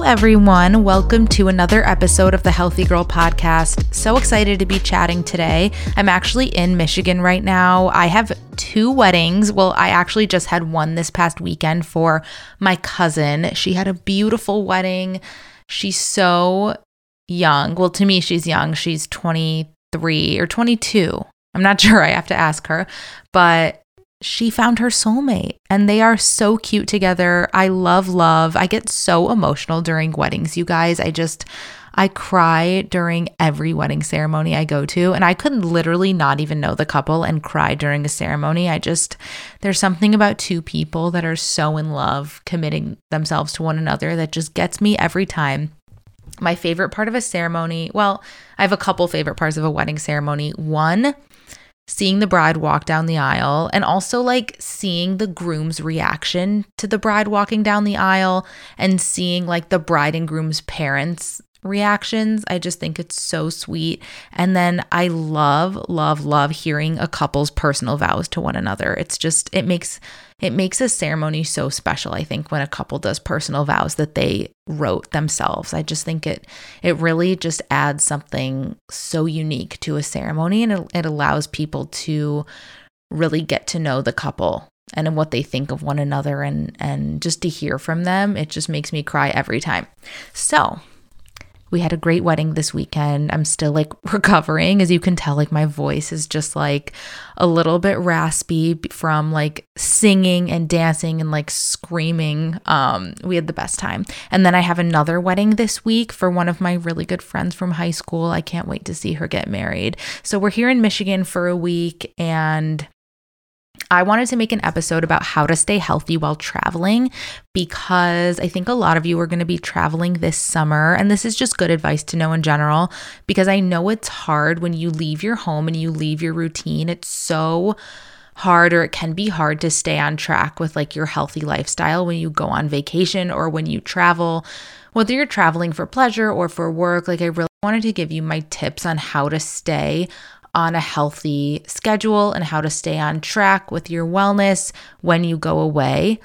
Hello, everyone. Welcome to another episode of the Healthy Girl Podcast. So excited to be chatting today. I'm actually in Michigan right now. I have two weddings. Well, I actually just had one this past weekend for my cousin. She had a beautiful wedding. She's so young. Well, to me, she's young. She's 23 or 22. I'm not sure. I have to ask her. But she found her soulmate and they are so cute together. I love love. I get so emotional during weddings, you guys. I just I cry during every wedding ceremony I go to and I could literally not even know the couple and cry during a ceremony. I just there's something about two people that are so in love committing themselves to one another that just gets me every time. My favorite part of a ceremony, well, I have a couple favorite parts of a wedding ceremony. One seeing the bride walk down the aisle and also like seeing the groom's reaction to the bride walking down the aisle and seeing like the bride and groom's parents reactions. I just think it's so sweet. And then I love, love, love hearing a couple's personal vows to one another. It's just, it makes, it makes a ceremony so special. I think when a couple does personal vows that they wrote themselves. I just think it, it really just adds something so unique to a ceremony and it, it allows people to really get to know the couple and what they think of one another and and just to hear from them it just makes me cry every time so we had a great wedding this weekend. I'm still like recovering. As you can tell, like my voice is just like a little bit raspy from like singing and dancing and like screaming. Um, we had the best time. And then I have another wedding this week for one of my really good friends from high school. I can't wait to see her get married. So we're here in Michigan for a week and I wanted to make an episode about how to stay healthy while traveling because I think a lot of you are going to be traveling this summer. And this is just good advice to know in general because I know it's hard when you leave your home and you leave your routine. It's so hard or it can be hard to stay on track with like your healthy lifestyle when you go on vacation or when you travel. Whether you're traveling for pleasure or for work, like I really wanted to give you my tips on how to stay on a healthy schedule and how to stay on track with your wellness when you go away.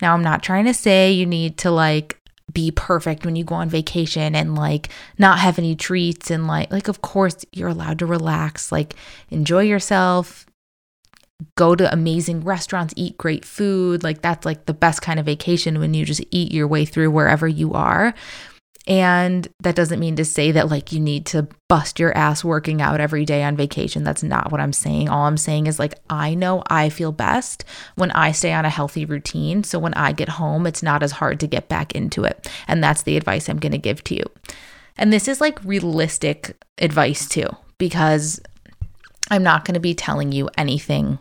Now, I'm not trying to say you need to like be perfect when you go on vacation and like not have any treats and like like of course you're allowed to relax, like enjoy yourself, go to amazing restaurants, eat great food. Like that's like the best kind of vacation when you just eat your way through wherever you are. And that doesn't mean to say that like you need to bust your ass working out every day on vacation. That's not what I'm saying. All I'm saying is like I know I feel best when I stay on a healthy routine. So when I get home, it's not as hard to get back into it. And that's the advice I'm going to give to you. And this is like realistic advice too because I'm not going to be telling you anything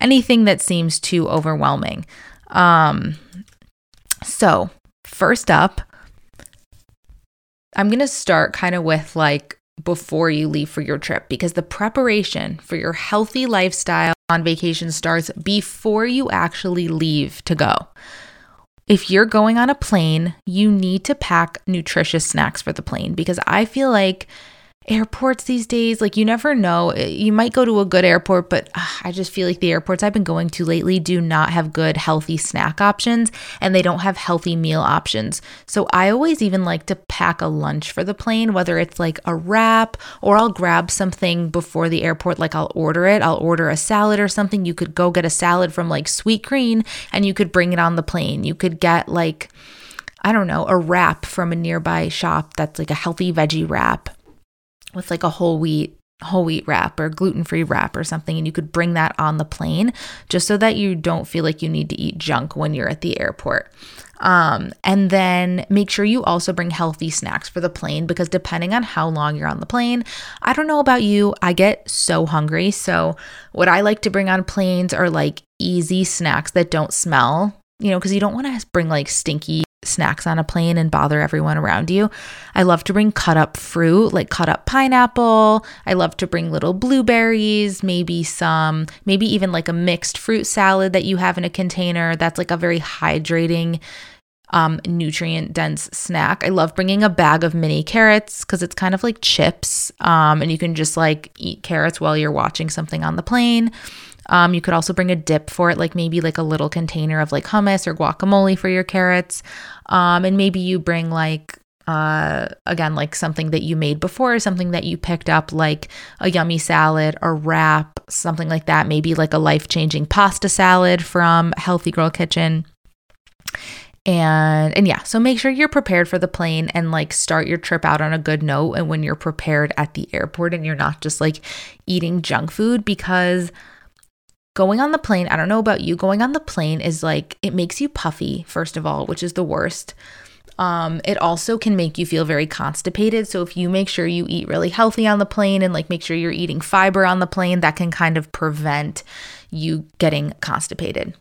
anything that seems too overwhelming. Um so, first up, I'm going to start kind of with like before you leave for your trip because the preparation for your healthy lifestyle on vacation starts before you actually leave to go. If you're going on a plane, you need to pack nutritious snacks for the plane because I feel like airports these days like you never know. Eh, you might go to a good airport but uh, i just feel like the airports i've been going to lately do not have good healthy snack options and they don't have healthy meal options. So i always even like to pack a lunch for the plane whether it's like a wrap or i'll grab something before the airport like i'll order it. I'll order a salad or something. You could go get a salad from like Sweet Sweetgreen and you could bring it on the plane. You could get like I don't know, a wrap from a nearby shop that's like a healthy veggie wrap with like a whole wheat whole wheat wrap or gluten-free wrap or something and you could bring that on the plane just so that you don't feel like you need to eat junk when you're at the airport. Um, and then make sure you also bring healthy snacks for the plane because depending on how long you're on the plane, I don't know about you, I get so hungry. So, what I like to bring on planes are like easy snacks that don't smell, you know, because you don't want to bring like stinky snacks on a plane and bother everyone around you. I love to bring cut up fruit, like cut up pineapple. I love to bring little blueberries, maybe some, maybe even like a mixed fruit salad that you have in a container. That's like a very hydrating um, nutrient dense snack. I love bringing a bag of mini carrots because it's kind of like chips um, and you can just like eat carrots while you're watching something on the plane. Um, you could also bring a dip for it, like maybe like a little container of like hummus or guacamole for your carrots. Um, and maybe you bring like uh, again, like something that you made before, something that you picked up, like a yummy salad or wrap, something like that. Maybe like a life changing pasta salad from Healthy Girl Kitchen. And and yeah, so make sure you're prepared for the plane and like start your trip out on a good note and when you're prepared at the airport and you're not just like eating junk food because going on the plane, I don't know about you, going on the plane is like it makes you puffy first of all, which is the worst. Um, it also can make you feel very constipated. So if you make sure you eat really healthy on the plane and like make sure you're eating fiber on the plane, that can kind of prevent you getting constipated.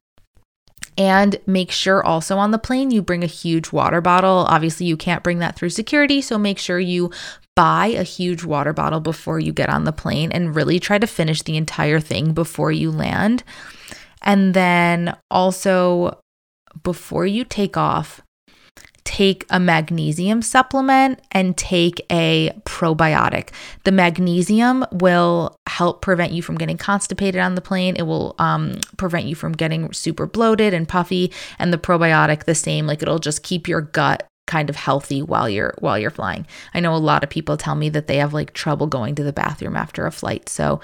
And make sure also on the plane you bring a huge water bottle. Obviously, you can't bring that through security, so make sure you buy a huge water bottle before you get on the plane and really try to finish the entire thing before you land. And then also, before you take off, take a magnesium supplement and take a probiotic. The magnesium will help prevent you from getting constipated on the plane. It will um, prevent you from getting super bloated and puffy. And the probiotic, the same, like it'll just keep your gut kind of healthy while you're while you're flying. I know a lot of people tell me that they have like trouble going to the bathroom after a flight. So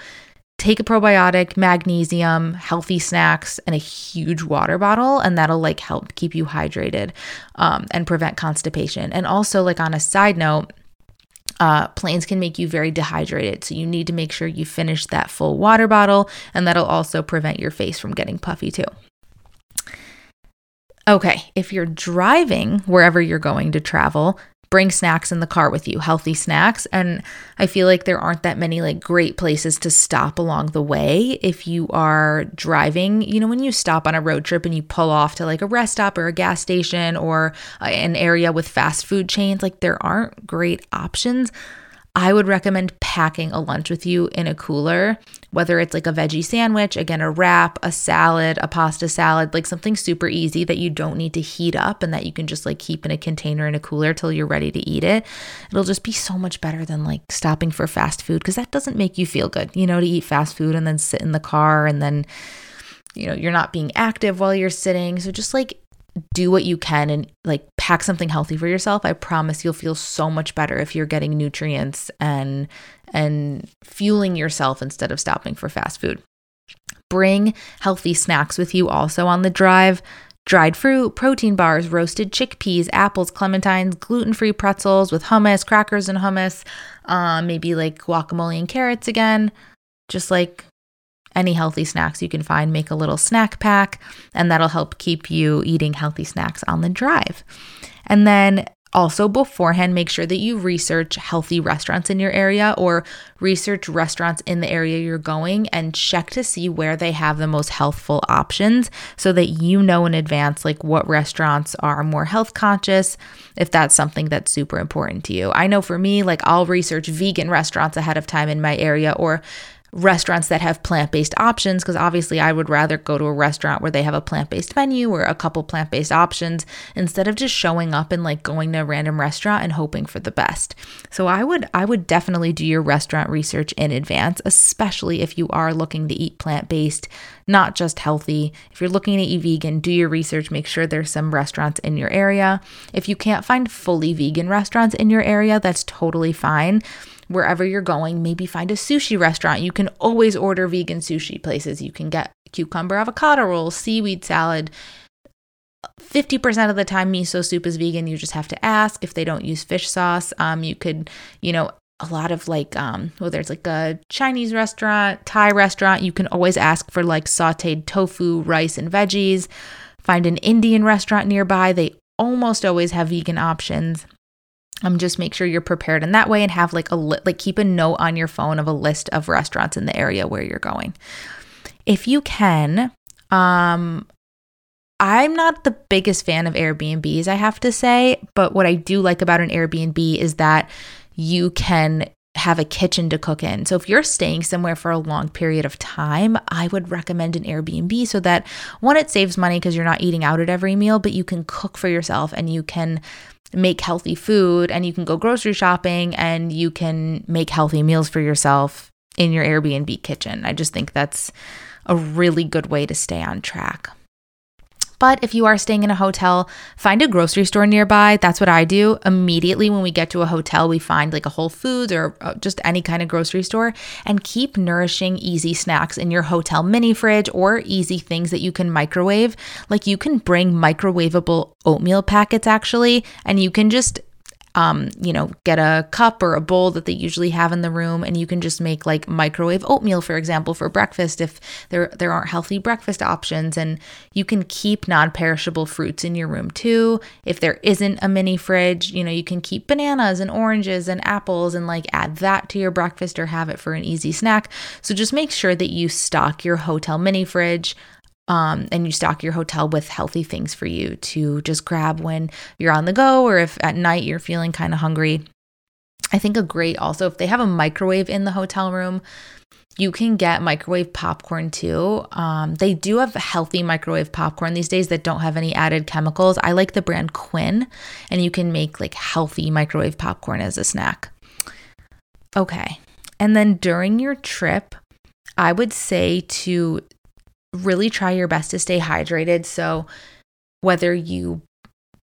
take a probiotic, magnesium, healthy snacks, and a huge water bottle, and that'll like help keep you hydrated um, and prevent constipation. And also, like on a side note, uh, planes can make you very dehydrated. So you need to make sure you finish that full water bottle, and that'll also prevent your face from getting puffy too. Okay, if you're driving wherever you're going to travel, bring snacks in the car with you, healthy snacks. And I feel like there aren't that many like great places to stop along the way if you are driving. You know, when you stop on a road trip and you pull off to like a rest stop or a gas station or uh, an area with fast food chains, like there aren't great options. I would recommend packing a lunch with you in a cooler, whether it's like a veggie sandwich, again, a wrap, a salad, a pasta salad, like something super easy that you don't need to heat up and that you can just like keep in a container in a cooler till you're ready to eat it. It'll just be so much better than like stopping for fast food because that doesn't make you feel good, you know, to eat fast food and then sit in the car and then you know, you're not being active while you're sitting. So just like do what you can and like pack something healthy for yourself i promise you'll feel so much better if you're getting nutrients and and fueling yourself instead of stopping for fast food. Bring healthy snacks with you also on the drive. Dried fruit protein bars roasted chickpeas apples clementines gluten-free pretzels with hummus crackers and hummus um, maybe like guacamole and carrots again. Just like any healthy snacks you can find, make a little snack pack, and that'll help keep you eating healthy snacks on the drive. And then also, beforehand, make sure that you research healthy restaurants in your area or research restaurants in the area you're going and check to see where they have the most healthful options so that you know in advance, like what restaurants are more health conscious, if that's something that's super important to you. I know for me, like I'll research vegan restaurants ahead of time in my area or restaurants that have plant based options because obviously I would rather go to a restaurant where they have a plant based menu or a couple plant based options instead of just showing up and like going to a random restaurant and hoping for the best. So I would I would definitely do your restaurant research in advance, especially if you are looking to eat plant based, not just healthy. If you're looking to eat vegan, do your research, make sure there's some restaurants in your area. If you can't find fully vegan restaurants in your area, that's totally fine wherever you're going, maybe find a sushi restaurant. You can always order vegan sushi places. You can get cucumber avocado rolls, seaweed salad. 50% of the time miso soup is vegan you just have to ask if they don't use fish sauce um you could you know a lot of like um well there's like a chinese restaurant thai restaurant you can always ask for like sauteed tofu rice and veggies find an indian restaurant nearby they almost always have vegan options um, just make sure you're prepared in that way and have like a li- like keep a note on your phone of a list of restaurants in the area where you're going. If you can, um, I'm not the biggest fan of Airbnbs, I have to say, but what I do like about an Airbnb is that you can have a kitchen to cook in. So if you're staying somewhere for a long period of time, I would recommend an Airbnb so that one it saves money because you're not eating out at every meal, but you can cook for yourself and you can make healthy food and you can go grocery shopping and you can make healthy meals for yourself in your Airbnb kitchen. I just think that's a really good way to stay on track. But if you are staying in a hotel, find a grocery store nearby. That's what I do. Immediately when we get to a hotel, we find like a Whole Foods or uh, just any kind of grocery store and keep nourishing easy snacks in your hotel mini fridge or easy things that you can microwave. Like you can bring microwavable oatmeal packets actually, and you can just um, you know, get a cup or a bowl that they usually have in the room, and you can just make like microwave oatmeal, for example, for breakfast if there there aren't healthy breakfast options. And you can keep non-perishable fruits in your room too. If there isn't a mini fridge, you know, you can keep bananas and oranges and apples and like add that to your breakfast or have it for an easy snack. So just make sure that you stock your hotel mini fridge um, and you stock your hotel with healthy things for you to just grab when you're on the go or if at night you're feeling kind of hungry. I think a great also, if they have a microwave in the hotel room, you can get microwave popcorn too. Um, they do have healthy microwave popcorn these days that don't have any added chemicals. I like the brand Quinn, and you can make like healthy microwave popcorn as a snack. Okay. And then during your trip, I would say to really try your best to stay hydrated. So, whether you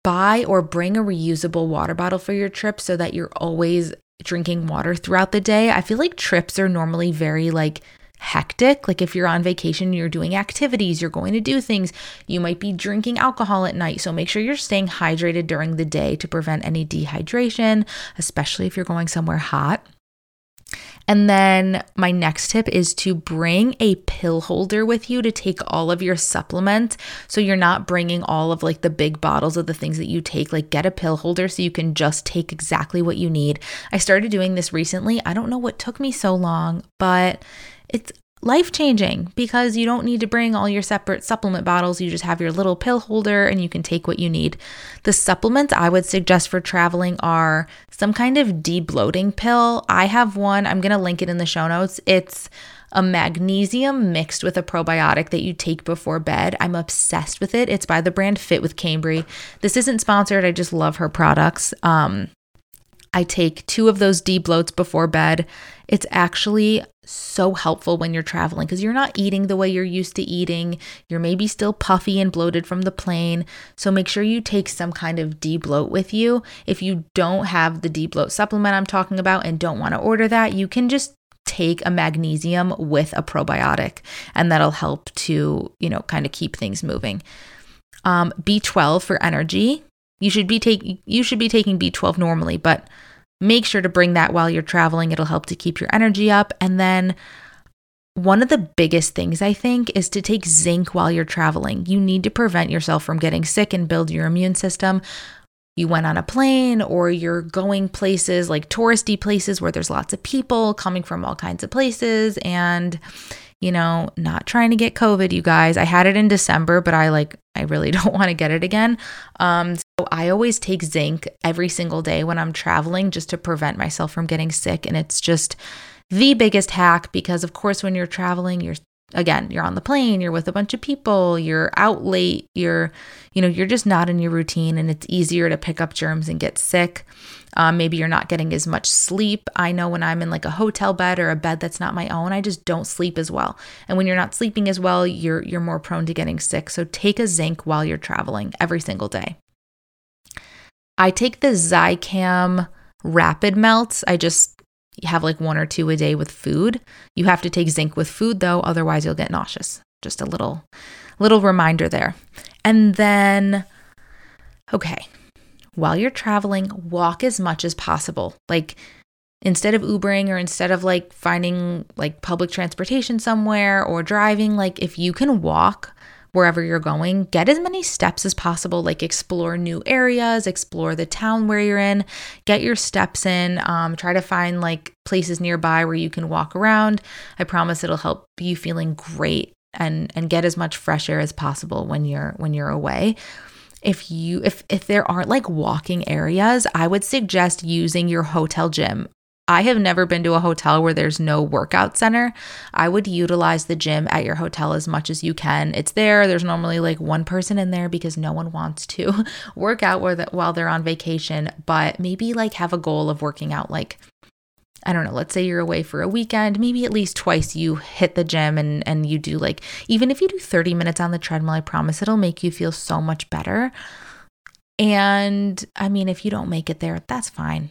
buy or bring a reusable water bottle for your trip so that you're always drinking water throughout the day. I feel like trips are normally very like hectic. Like if you're on vacation, you're doing activities, you're going to do things, you might be drinking alcohol at night. So make sure you're staying hydrated during the day to prevent any dehydration, especially if you're going somewhere hot. And then my next tip is to bring a pill holder with you to take all of your supplements. So you're not bringing all of like the big bottles of the things that you take. Like get a pill holder so you can just take exactly what you need. I started doing this recently. I don't know what took me so long, but it's life changing because you don't need to bring all your separate supplement bottles. You just have your little pill holder and you can take what you need. The supplements I would suggest for traveling are some kind of debloating pill. I have one, I'm going to link it in the show notes. It's a magnesium mixed with a probiotic that you take before bed. I'm obsessed with it. It's by the brand Fit with Cambry. This isn't sponsored. I just love her products. Um, I take two of those debloats before bed. It's actually so helpful when you're traveling because you're not eating the way you're used to eating. You're maybe still puffy and bloated from the plane. So make sure you take some kind of debloat with you. If you don't have the debloat supplement I'm talking about and don't want to order that, you can just take a magnesium with a probiotic and that'll help to, you know, kind of keep things moving. Um, B12 for energy. You should be taking you should be taking B12 normally, but make sure to bring that while you're traveling. It'll help to keep your energy up. And then one of the biggest things I think is to take zinc while you're traveling. You need to prevent yourself from getting sick and build your immune system. You went on a plane or you're going places like touristy places where there's lots of people coming from all kinds of places and you know, not trying to get COVID, you guys. I had it in December, but I like, I really don't want to get it again. Um, I always take zinc every single day when I'm traveling just to prevent myself from getting sick. And it's just the biggest hack because, of course, when you're traveling, you're again you're on the plane you're with a bunch of people you're out late you're you know you're just not in your routine and it's easier to pick up germs and get sick um, maybe you're not getting as much sleep. I know when I'm in like a hotel bed or a bed that's not my own, I just don't sleep as well. And when you're not sleeping as well, you're you're more prone to getting sick. So take a zinc while you're traveling every single day. I take the Zicam rapid melts. I just have like one or two a day with food. You have to take zinc with food though, otherwise you'll get nauseous. Just a little little reminder there. And then okay, while you're traveling, walk as much as possible. Like instead of Ubering or instead of like finding like public transportation somewhere or driving, like if you can walk wherever you're going, get as many steps as possible. Like explore new areas, explore the town where you're in, get your steps in. Um, try to find like places nearby where you can walk around. I promise it'll help you feeling great and and get as much fresh air as possible when you're when you're away if you if if there aren't like walking areas, I would suggest using your hotel gym. I have never been to a hotel where there's no workout center. I would utilize the gym at your hotel as much as you can. It's there. There's normally like one person in there because no one wants to work out while they're on vacation, but maybe like have a goal of working out like I don't know, let's say you're away for a weekend, maybe at least twice you hit the gym and and you do like even if you do 30 minutes on the treadmill, I promise it'll make you feel so much better. And I mean, if you don't make it there, that's fine.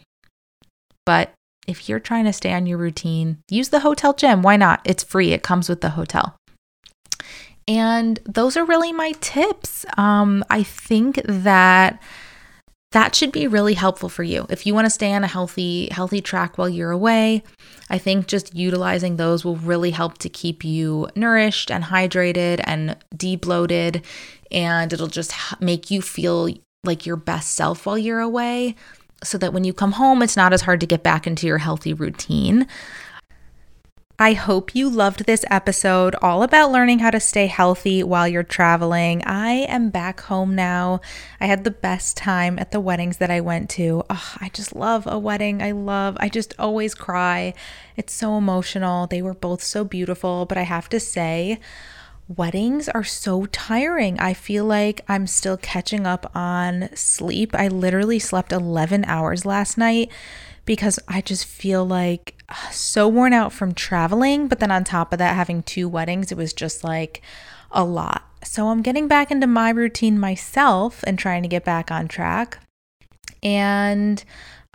But if you're trying to stay on your routine, use the hotel gym. Why not? It's free. It comes with the hotel. And those are really my tips. Um, I think that that should be really helpful for you if you want to stay on a healthy healthy track while you're away i think just utilizing those will really help to keep you nourished and hydrated and debloated and it'll just make you feel like your best self while you're away so that when you come home it's not as hard to get back into your healthy routine I hope you loved this episode all about learning how to stay healthy while you're traveling. I am back home now. I had the best time at the weddings that I went to. Oh, I just love a wedding. I love, I just always cry. It's so emotional. They were both so beautiful, but I have to say, weddings are so tiring. I feel like I'm still catching up on sleep. I literally slept 11 hours last night because I just feel like so worn out from traveling, but then on top of that, having two weddings, it was just like a lot. So I'm getting back into my routine myself and trying to get back on track. And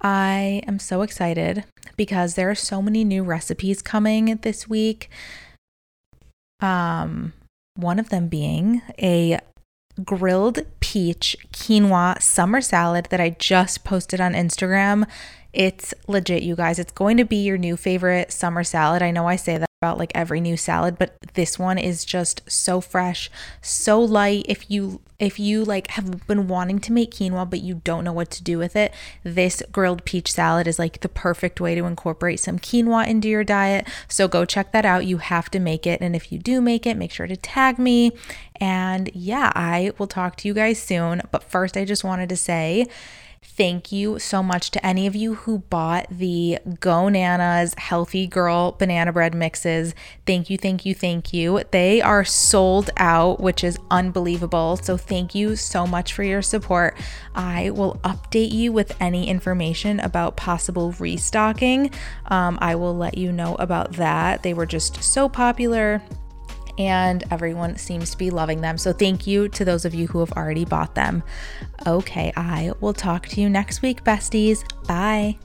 I am so excited because there are so many new recipes coming this week. Um, one of them being a grilled peach quinoa summer salad that I just posted on Instagram. It's legit, you guys. It's going to be your new favorite summer salad. I know I say that about like every new salad, but this one is just so fresh, so light. If you if you like have been wanting to make quinoa but you don't know what to do with it, this grilled peach salad is like the perfect way to incorporate some quinoa into your diet. So go check that out. You have to make it and if you do make it, make sure to tag me. And yeah, I will talk to you guys soon. But first I just wanted to say Thank you so much to any of you who bought the Go Nana's Healthy Girl banana bread mixes. Thank you, thank you, thank you. They are sold out, which is unbelievable. So, thank you so much for your support. I will update you with any information about possible restocking. Um, I will let you know about that. They were just so popular and everyone seems to be loving them. So, thank you to those of you who have already bought them. Okay, I will talk to you next week, besties. Bye.